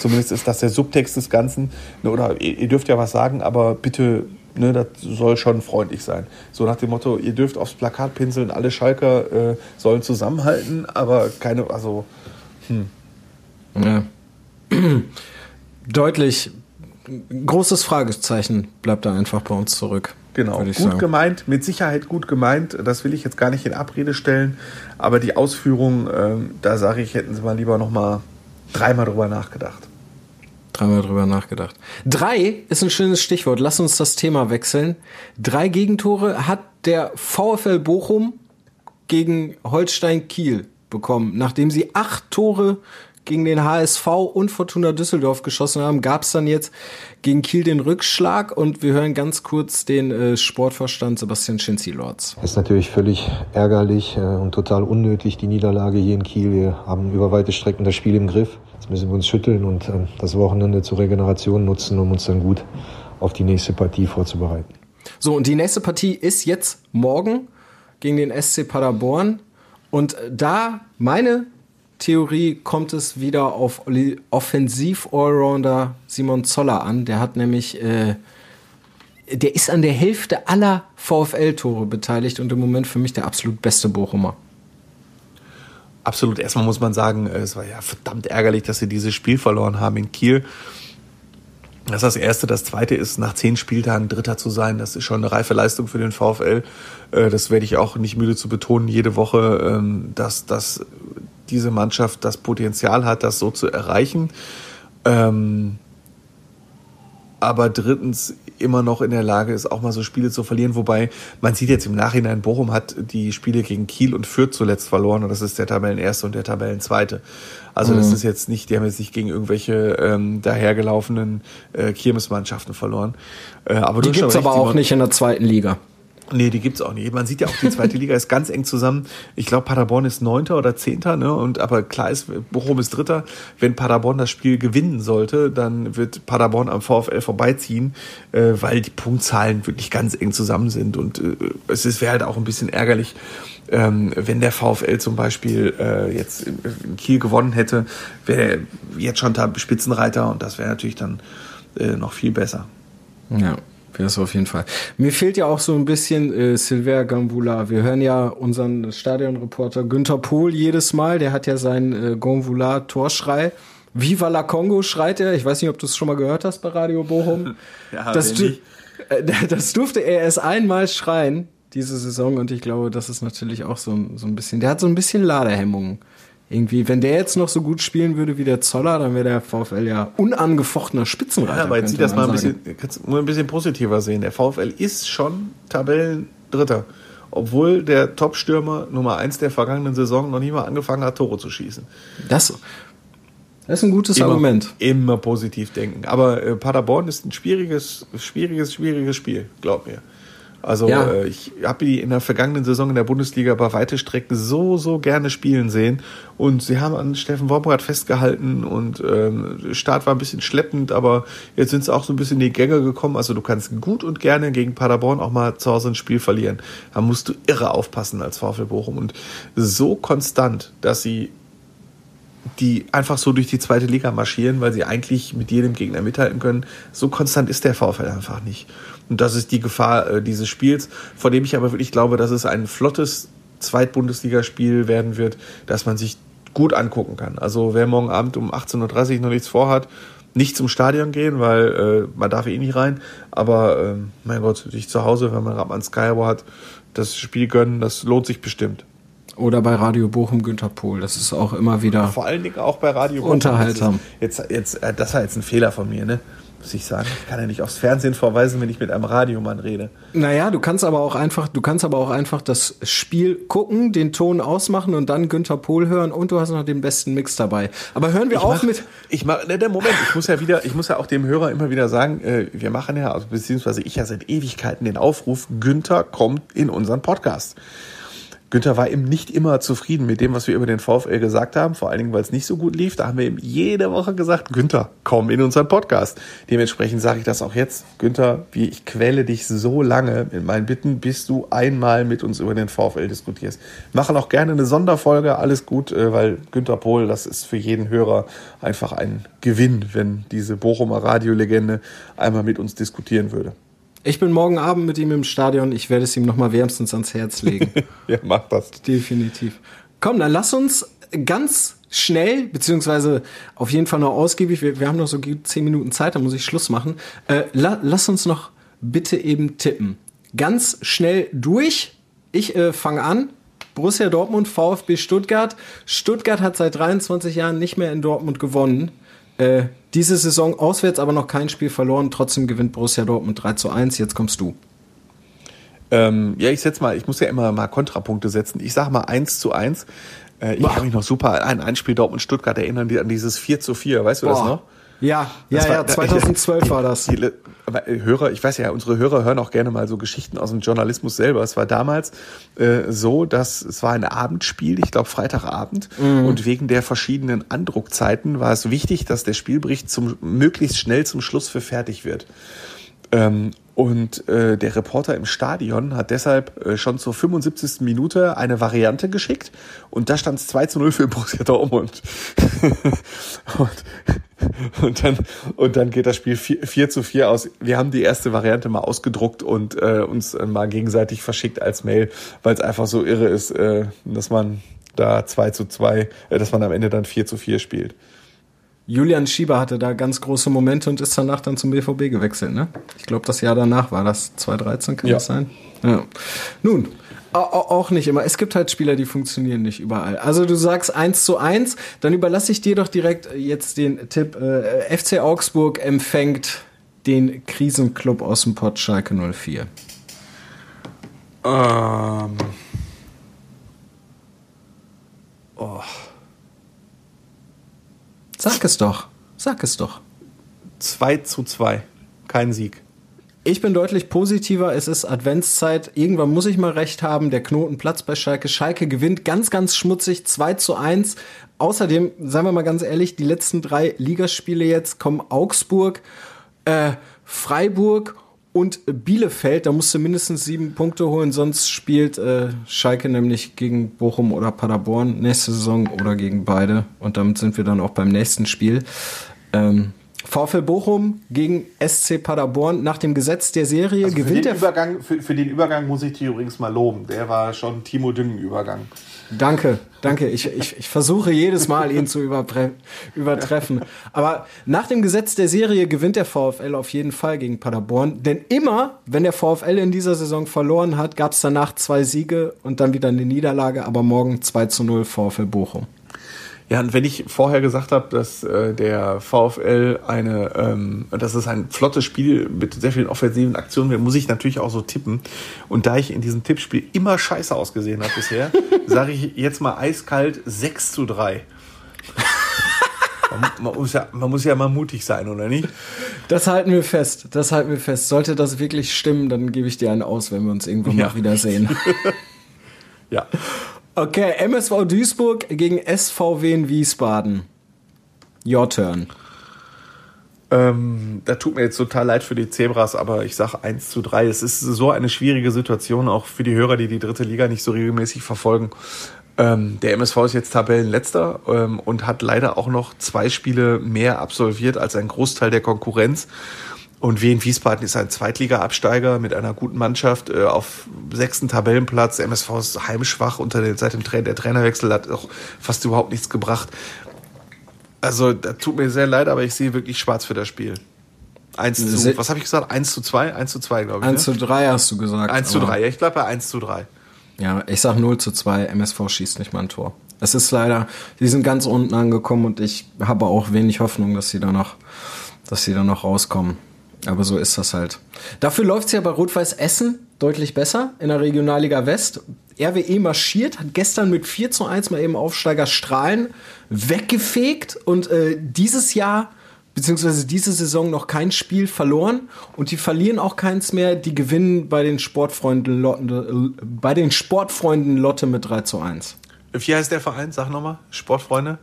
zumindest ist das der Subtext des Ganzen, ne, oder ihr dürft ja was sagen, aber bitte, ne, das soll schon freundlich sein. So nach dem Motto, ihr dürft aufs Plakat pinseln, alle Schalker äh, sollen zusammenhalten, aber keine, also, hm. Ja. [clears throat] Deutlich, großes Fragezeichen bleibt da einfach bei uns zurück. Genau, gut sagen. gemeint, mit Sicherheit gut gemeint. Das will ich jetzt gar nicht in Abrede stellen. Aber die Ausführung, äh, da sage ich, hätten Sie mal lieber noch mal dreimal drüber nachgedacht. dreimal drüber nachgedacht. Drei ist ein schönes Stichwort. Lass uns das Thema wechseln. Drei Gegentore hat der VfL Bochum gegen Holstein Kiel bekommen. Nachdem sie acht Tore gegen den HSV und Fortuna Düsseldorf geschossen haben, gab es dann jetzt gegen Kiel den Rückschlag und wir hören ganz kurz den äh, Sportvorstand Sebastian Schinzi-Lorz. Es ist natürlich völlig ärgerlich äh, und total unnötig, die Niederlage hier in Kiel. Wir haben über weite Strecken das Spiel im Griff. Jetzt müssen wir uns schütteln und äh, das Wochenende zur Regeneration nutzen, um uns dann gut auf die nächste Partie vorzubereiten. So, und die nächste Partie ist jetzt morgen gegen den SC Paderborn. Und da meine Theorie kommt es wieder auf Offensiv-Allrounder Simon Zoller an. Der hat nämlich, äh, der ist an der Hälfte aller VfL-Tore beteiligt und im Moment für mich der absolut beste Bochumer. Absolut. Erstmal muss man sagen, es war ja verdammt ärgerlich, dass sie dieses Spiel verloren haben in Kiel. Das ist das Erste. Das Zweite ist, nach zehn Spieltagen Dritter zu sein. Das ist schon eine reife Leistung für den VfL. Äh, das werde ich auch nicht müde zu betonen, jede Woche, ähm, dass, dass diese Mannschaft das Potenzial hat, das so zu erreichen. Ähm, aber drittens immer noch in der Lage ist, auch mal so Spiele zu verlieren. Wobei man sieht jetzt im Nachhinein, Bochum hat die Spiele gegen Kiel und Fürth zuletzt verloren und das ist der Tabellenerste und der Tabellenzweite. Also mhm. das ist jetzt nicht, die haben jetzt nicht gegen irgendwelche ähm, dahergelaufenen äh, Kirmesmannschaften verloren. Äh, aber die gibt's aber auch nicht in der zweiten Liga. Nee, die gibt's auch nicht. Man sieht ja auch, die zweite [laughs] Liga ist ganz eng zusammen. Ich glaube, Paderborn ist Neunter oder Zehnter, ne? Und aber klar ist, Bochum ist Dritter. Wenn Paderborn das Spiel gewinnen sollte, dann wird Paderborn am VfL vorbeiziehen, äh, weil die Punktzahlen wirklich ganz eng zusammen sind. Und äh, es wäre halt auch ein bisschen ärgerlich, ähm, wenn der VfL zum Beispiel äh, jetzt in Kiel gewonnen hätte, wäre jetzt schon Spitzenreiter und das wäre natürlich dann äh, noch viel besser. Ja. Es auf jeden Fall. Mir fehlt ja auch so ein bisschen äh, Silver Gambula. Wir hören ja unseren Stadionreporter Günther Pohl jedes Mal. Der hat ja seinen äh, Gambula-Torschrei. Viva la Congo schreit er. Ich weiß nicht, ob du es schon mal gehört hast bei Radio Bochum. [laughs] ja, das, du, äh, [laughs] das durfte er erst einmal schreien diese Saison und ich glaube, das ist natürlich auch so, so ein bisschen. Der hat so ein bisschen Ladehemmungen irgendwie, wenn der jetzt noch so gut spielen würde wie der Zoller, dann wäre der VfL ja unangefochtener Spitzenreiter. Ja, aber jetzt sieht das mal ein bisschen, kannst mal ein bisschen positiver sehen. Der VfL ist schon Tabellendritter. Obwohl der Top-Stürmer Nummer 1 der vergangenen Saison noch nie mal angefangen hat, Tore zu schießen. Das, das ist ein gutes immer, Argument. Immer positiv denken. Aber äh, Paderborn ist ein schwieriges, schwieriges, schwieriges Spiel, glaub mir. Also ja. äh, ich habe die in der vergangenen Saison in der Bundesliga bei weite Strecken so, so gerne spielen sehen. Und sie haben an Steffen Wormrath festgehalten und ähm, Start war ein bisschen schleppend, aber jetzt sind sie auch so ein bisschen in die Gänge gekommen. Also du kannst gut und gerne gegen Paderborn auch mal zu Hause ein Spiel verlieren. Da musst du irre aufpassen als VfL Bochum. Und so konstant, dass sie die einfach so durch die zweite Liga marschieren, weil sie eigentlich mit jedem Gegner mithalten können. So konstant ist der VfL einfach nicht. Und das ist die Gefahr äh, dieses Spiels, vor dem ich aber wirklich glaube, dass es ein flottes Zweitbundesligaspiel werden wird, dass man sich gut angucken kann. Also wer morgen Abend um 18.30 Uhr noch nichts vorhat, nicht zum Stadion gehen, weil äh, man darf eh nicht rein. Aber äh, mein Gott, sich zu Hause, wenn man gerade an Skyro hat, das Spiel gönnen, das lohnt sich bestimmt. Oder bei Radio Bochum Günter Pohl. Das ist auch immer wieder. Vor allen Dingen auch bei Radio Bochum. Unterhaltsam. Jetzt, jetzt, äh, das war jetzt ein Fehler von mir, ne? Muss ich sagen. Ich kann ja nicht aufs Fernsehen verweisen, wenn ich mit einem Radiomann rede. Naja, du kannst aber auch einfach, du kannst aber auch einfach das Spiel gucken, den Ton ausmachen und dann Günter Pohl hören und du hast noch den besten Mix dabei. Aber hören wir ich auf mach, mit. Ich mach, ne, der Moment, ich muss ja wieder, ich muss ja auch dem Hörer immer wieder sagen, äh, wir machen ja, also beziehungsweise ich ja seit Ewigkeiten den Aufruf, Günther kommt in unseren Podcast. Günther war eben nicht immer zufrieden mit dem, was wir über den VfL gesagt haben, vor allen Dingen, weil es nicht so gut lief. Da haben wir ihm jede Woche gesagt, Günther, komm in unseren Podcast. Dementsprechend sage ich das auch jetzt. Günther, wie ich quäle dich so lange mit meinen Bitten, bis du einmal mit uns über den VfL diskutierst. Machen auch gerne eine Sonderfolge, alles gut, äh, weil Günther Pohl, das ist für jeden Hörer einfach ein Gewinn, wenn diese Bochumer Radiolegende einmal mit uns diskutieren würde. Ich bin morgen Abend mit ihm im Stadion. Ich werde es ihm nochmal wärmstens ans Herz legen. [laughs] ja, mach das. Definitiv. Komm, dann lass uns ganz schnell, beziehungsweise auf jeden Fall noch ausgiebig, wir, wir haben noch so zehn Minuten Zeit, dann muss ich Schluss machen. Äh, la, lass uns noch bitte eben tippen. Ganz schnell durch. Ich äh, fange an. Borussia Dortmund, VfB Stuttgart. Stuttgart hat seit 23 Jahren nicht mehr in Dortmund gewonnen. Äh, diese Saison auswärts aber noch kein Spiel verloren, trotzdem gewinnt Borussia Dortmund 3 zu 1. Jetzt kommst du. Ähm, ja, ich setz mal, ich muss ja immer mal Kontrapunkte setzen. Ich sage mal 1 zu 1. Äh, ich kann mich noch super an ein Spiel Dortmund-Stuttgart erinnern, die, an dieses 4 zu 4, weißt du Boah. das noch? Ja, ja, war, ja, 2012 war das. Die, aber äh, Hörer, ich weiß ja, unsere Hörer hören auch gerne mal so Geschichten aus dem Journalismus selber. Es war damals äh, so, dass es war ein Abendspiel, ich glaube Freitagabend, mhm. und wegen der verschiedenen Andruckzeiten war es wichtig, dass der Spielbericht zum möglichst schnell zum Schluss für fertig wird. Und äh, der Reporter im Stadion hat deshalb äh, schon zur 75. Minute eine Variante geschickt und da stand es 2 zu 0 für Borussia Dortmund. [laughs] und, und, dann, und dann geht das Spiel 4, 4 zu 4 aus. Wir haben die erste Variante mal ausgedruckt und äh, uns äh, mal gegenseitig verschickt als Mail, weil es einfach so irre ist, äh, dass man da 2 zu 2, äh, dass man am Ende dann 4 zu 4 spielt. Julian Schieber hatte da ganz große Momente und ist danach dann zum BVB gewechselt, ne? Ich glaube, das Jahr danach war das 2013, kann ja. das sein? Ja. Nun, auch nicht immer. Es gibt halt Spieler, die funktionieren nicht überall. Also du sagst 1 zu 1, dann überlasse ich dir doch direkt jetzt den Tipp. Äh, FC Augsburg empfängt den Krisenclub aus dem Pott Schalke 04. Ähm. Oh. Sag es doch. Sag es doch. 2 zu 2. Kein Sieg. Ich bin deutlich positiver. Es ist Adventszeit. Irgendwann muss ich mal recht haben. Der Knoten platzt bei Schalke. Schalke gewinnt ganz, ganz schmutzig 2 zu 1. Außerdem, sagen wir mal ganz ehrlich, die letzten drei Ligaspiele jetzt kommen Augsburg, äh, Freiburg und Bielefeld. Da musst du mindestens sieben Punkte holen, sonst spielt äh, Schalke nämlich gegen Bochum oder Paderborn nächste Saison oder gegen beide. Und damit sind wir dann auch beim nächsten Spiel. Ähm, VfL Bochum gegen SC Paderborn nach dem Gesetz der Serie also gewinnt der Übergang für, für, den Übergang muss ich dich übrigens mal loben. Der war schon Timo Düngen Übergang. Danke, danke. Ich, ich, ich versuche jedes Mal ihn zu übertreffen. Aber nach dem Gesetz der Serie gewinnt der VfL auf jeden Fall gegen Paderborn. Denn immer, wenn der VfL in dieser Saison verloren hat, gab es danach zwei Siege und dann wieder eine Niederlage. Aber morgen 2 zu 0 VfL Bochum. Ja, und wenn ich vorher gesagt habe, dass äh, der VfL eine, ähm, dass es ein flottes Spiel mit sehr vielen offensiven Aktionen wird, muss ich natürlich auch so tippen. Und da ich in diesem Tippspiel immer scheiße ausgesehen habe bisher, [laughs] sage ich jetzt mal eiskalt 6 zu 3. Man, muss ja, man muss ja mal mutig sein, oder nicht? Das halten wir fest. Das halten wir fest. Sollte das wirklich stimmen, dann gebe ich dir einen aus, wenn wir uns irgendwann ja. mal wiedersehen. [laughs] ja. Okay, MSV Duisburg gegen SVW in Wiesbaden. Your turn. Ähm, da tut mir jetzt total leid für die Zebras, aber ich sage 1 zu 3. Es ist so eine schwierige Situation, auch für die Hörer, die die dritte Liga nicht so regelmäßig verfolgen. Ähm, der MSV ist jetzt Tabellenletzter ähm, und hat leider auch noch zwei Spiele mehr absolviert als ein Großteil der Konkurrenz. Und Wien Wiesbaden ist ein Zweitliga-Absteiger mit einer guten Mannschaft äh, auf sechsten Tabellenplatz. MSV ist heimschwach unter den, seit dem Trainer. Der Trainerwechsel hat auch fast überhaupt nichts gebracht. Also, das tut mir sehr leid, aber ich sehe wirklich schwarz für das Spiel. 1 zu, was habe ich gesagt? 1 zu 2? 1 zu 2, glaube ich. 1 ne? zu 3 hast du gesagt. 1 zu 3, ja, ich bleibe bei 1 zu 3. Ja, ich sag 0 zu 2. MSV schießt nicht mal ein Tor. Es ist leider, die sind ganz unten angekommen und ich habe auch wenig Hoffnung, dass sie da noch, dass sie da noch rauskommen. Aber so ist das halt. Dafür läuft es ja bei Rot-Weiß Essen deutlich besser in der Regionalliga West. RWE marschiert, hat gestern mit 4 zu 1 mal eben Aufsteiger Strahlen weggefegt und äh, dieses Jahr beziehungsweise diese Saison noch kein Spiel verloren und die verlieren auch keins mehr. Die gewinnen bei den Sportfreunden Lotte, äh, bei den Sportfreunden Lotte mit 3 zu 1. Wie heißt der Verein? Sag nochmal. Sportfreunde?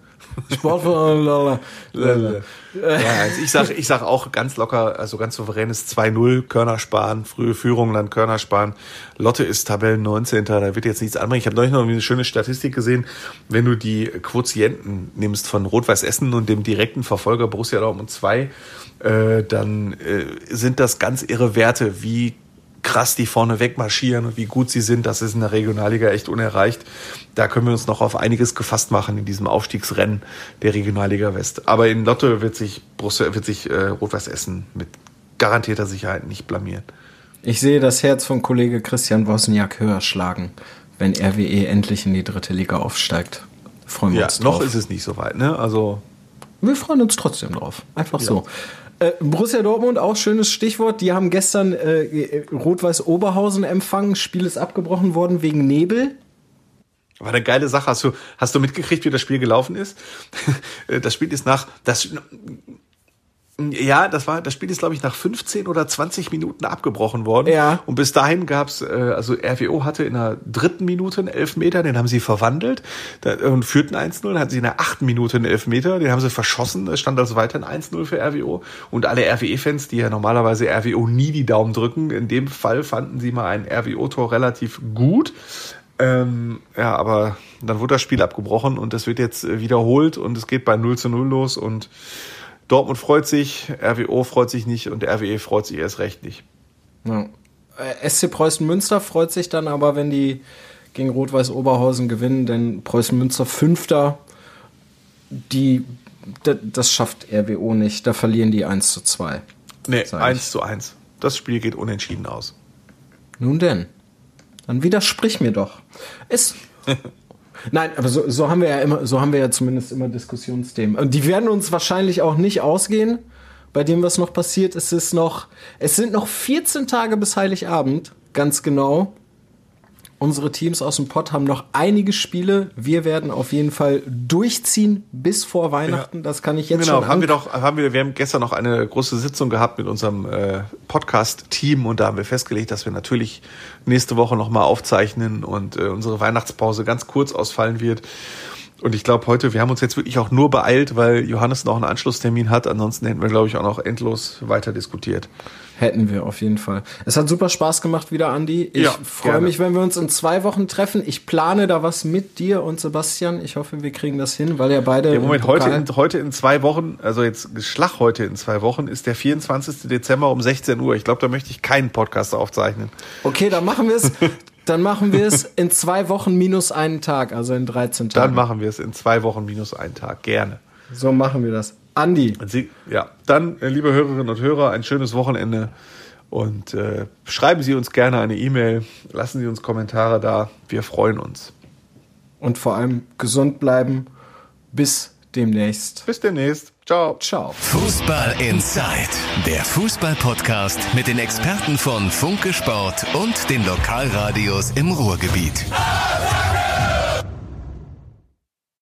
Sportverein. ja, also ich sage ich sag auch ganz locker, also ganz souveränes 2-0, Körner sparen, frühe Führung, dann Körner sparen. Lotte ist Tabellen 19. Da wird jetzt nichts anbringen. Ich habe neulich noch eine schöne Statistik gesehen. Wenn du die Quotienten nimmst von Rot-Weiß Essen und dem direkten Verfolger Borussia Dortmund 2, äh, dann äh, sind das ganz irre Werte, wie krass die vorne wegmarschieren und wie gut sie sind, das ist in der Regionalliga echt unerreicht. Da können wir uns noch auf einiges gefasst machen in diesem Aufstiegsrennen der Regionalliga West. Aber in Lotte wird sich, Brüssel, wird sich äh, Rot-Weiß Essen mit garantierter Sicherheit nicht blamieren. Ich sehe das Herz von Kollege Christian Wozniak höher schlagen, wenn RWE endlich in die dritte Liga aufsteigt. Freuen wir ja, uns drauf. noch ist es nicht so weit, ne? Also wir freuen uns trotzdem drauf. Einfach ja. so. Äh, Borussia Dortmund, auch schönes Stichwort. Die haben gestern äh, Rot-Weiß Oberhausen empfangen. Spiel ist abgebrochen worden wegen Nebel. War eine geile Sache. Hast du, hast du mitgekriegt, wie das Spiel gelaufen ist? [laughs] Das Spiel ist nach, das, ja, das war, das Spiel ist, glaube ich, nach 15 oder 20 Minuten abgebrochen worden. Ja. Und bis dahin gab's, äh, also RWO hatte in der dritten Minute einen Elfmeter, den haben sie verwandelt da, und führten 1-0. Dann hatten sie in der achten Minute einen Elfmeter, den haben sie verschossen. Es stand also weiterhin 1-0 für RWO. Und alle RWE-Fans, die ja normalerweise RWO nie die Daumen drücken, in dem Fall fanden sie mal ein RWO-Tor relativ gut. Ähm, ja, aber dann wurde das Spiel abgebrochen und es wird jetzt wiederholt und es geht bei 0 zu 0 los und Dortmund freut sich, RWO freut sich nicht und RWE freut sich erst recht nicht. Ja. Äh, SC Preußen Münster freut sich dann aber, wenn die gegen Rot-Weiß Oberhausen gewinnen, denn Preußen Münster Fünfter, die, das schafft RWO nicht, da verlieren die 1 zu 2. Nee, 1 zu 1. Das Spiel geht unentschieden aus. Nun denn. Dann widersprich mir doch. Es. [laughs] Nein, aber so, so haben wir ja immer, so haben wir ja zumindest immer Diskussionsthemen. Und die werden uns wahrscheinlich auch nicht ausgehen, bei dem, was noch passiert. Es ist noch, es sind noch 14 Tage bis Heiligabend, ganz genau. Unsere Teams aus dem Pott haben noch einige Spiele. Wir werden auf jeden Fall durchziehen bis vor Weihnachten. Ja. Das kann ich jetzt genau, schon. Genau, haben wir doch, haben wir, wir haben gestern noch eine große Sitzung gehabt mit unserem äh, Podcast-Team und da haben wir festgelegt, dass wir natürlich nächste Woche nochmal aufzeichnen und äh, unsere Weihnachtspause ganz kurz ausfallen wird. Und ich glaube heute, wir haben uns jetzt wirklich auch nur beeilt, weil Johannes noch einen Anschlusstermin hat. Ansonsten hätten wir, glaube ich, auch noch endlos weiter diskutiert. Hätten wir auf jeden Fall. Es hat super Spaß gemacht wieder, Andi. Ich ja, freue mich, wenn wir uns in zwei Wochen treffen. Ich plane da was mit dir und Sebastian. Ich hoffe, wir kriegen das hin, weil ja beide. Ja, Moment, heute in, heute in zwei Wochen, also jetzt Schlag heute in zwei Wochen, ist der 24. Dezember um 16 Uhr. Ich glaube, da möchte ich keinen Podcast aufzeichnen. Okay, dann machen wir es. [laughs] Dann machen wir es in zwei Wochen minus einen Tag, also in 13 Tagen. Dann machen wir es in zwei Wochen minus einen Tag. Gerne. So machen wir das. Andi. Sie, ja, dann, äh, liebe Hörerinnen und Hörer, ein schönes Wochenende und äh, schreiben Sie uns gerne eine E-Mail, lassen Sie uns Kommentare da, wir freuen uns. Und vor allem gesund bleiben. Bis demnächst. Bis demnächst. Ciao. Ciao. Fußball Inside, der Fußball-Podcast mit den Experten von Funke Sport und den Lokalradios im Ruhrgebiet.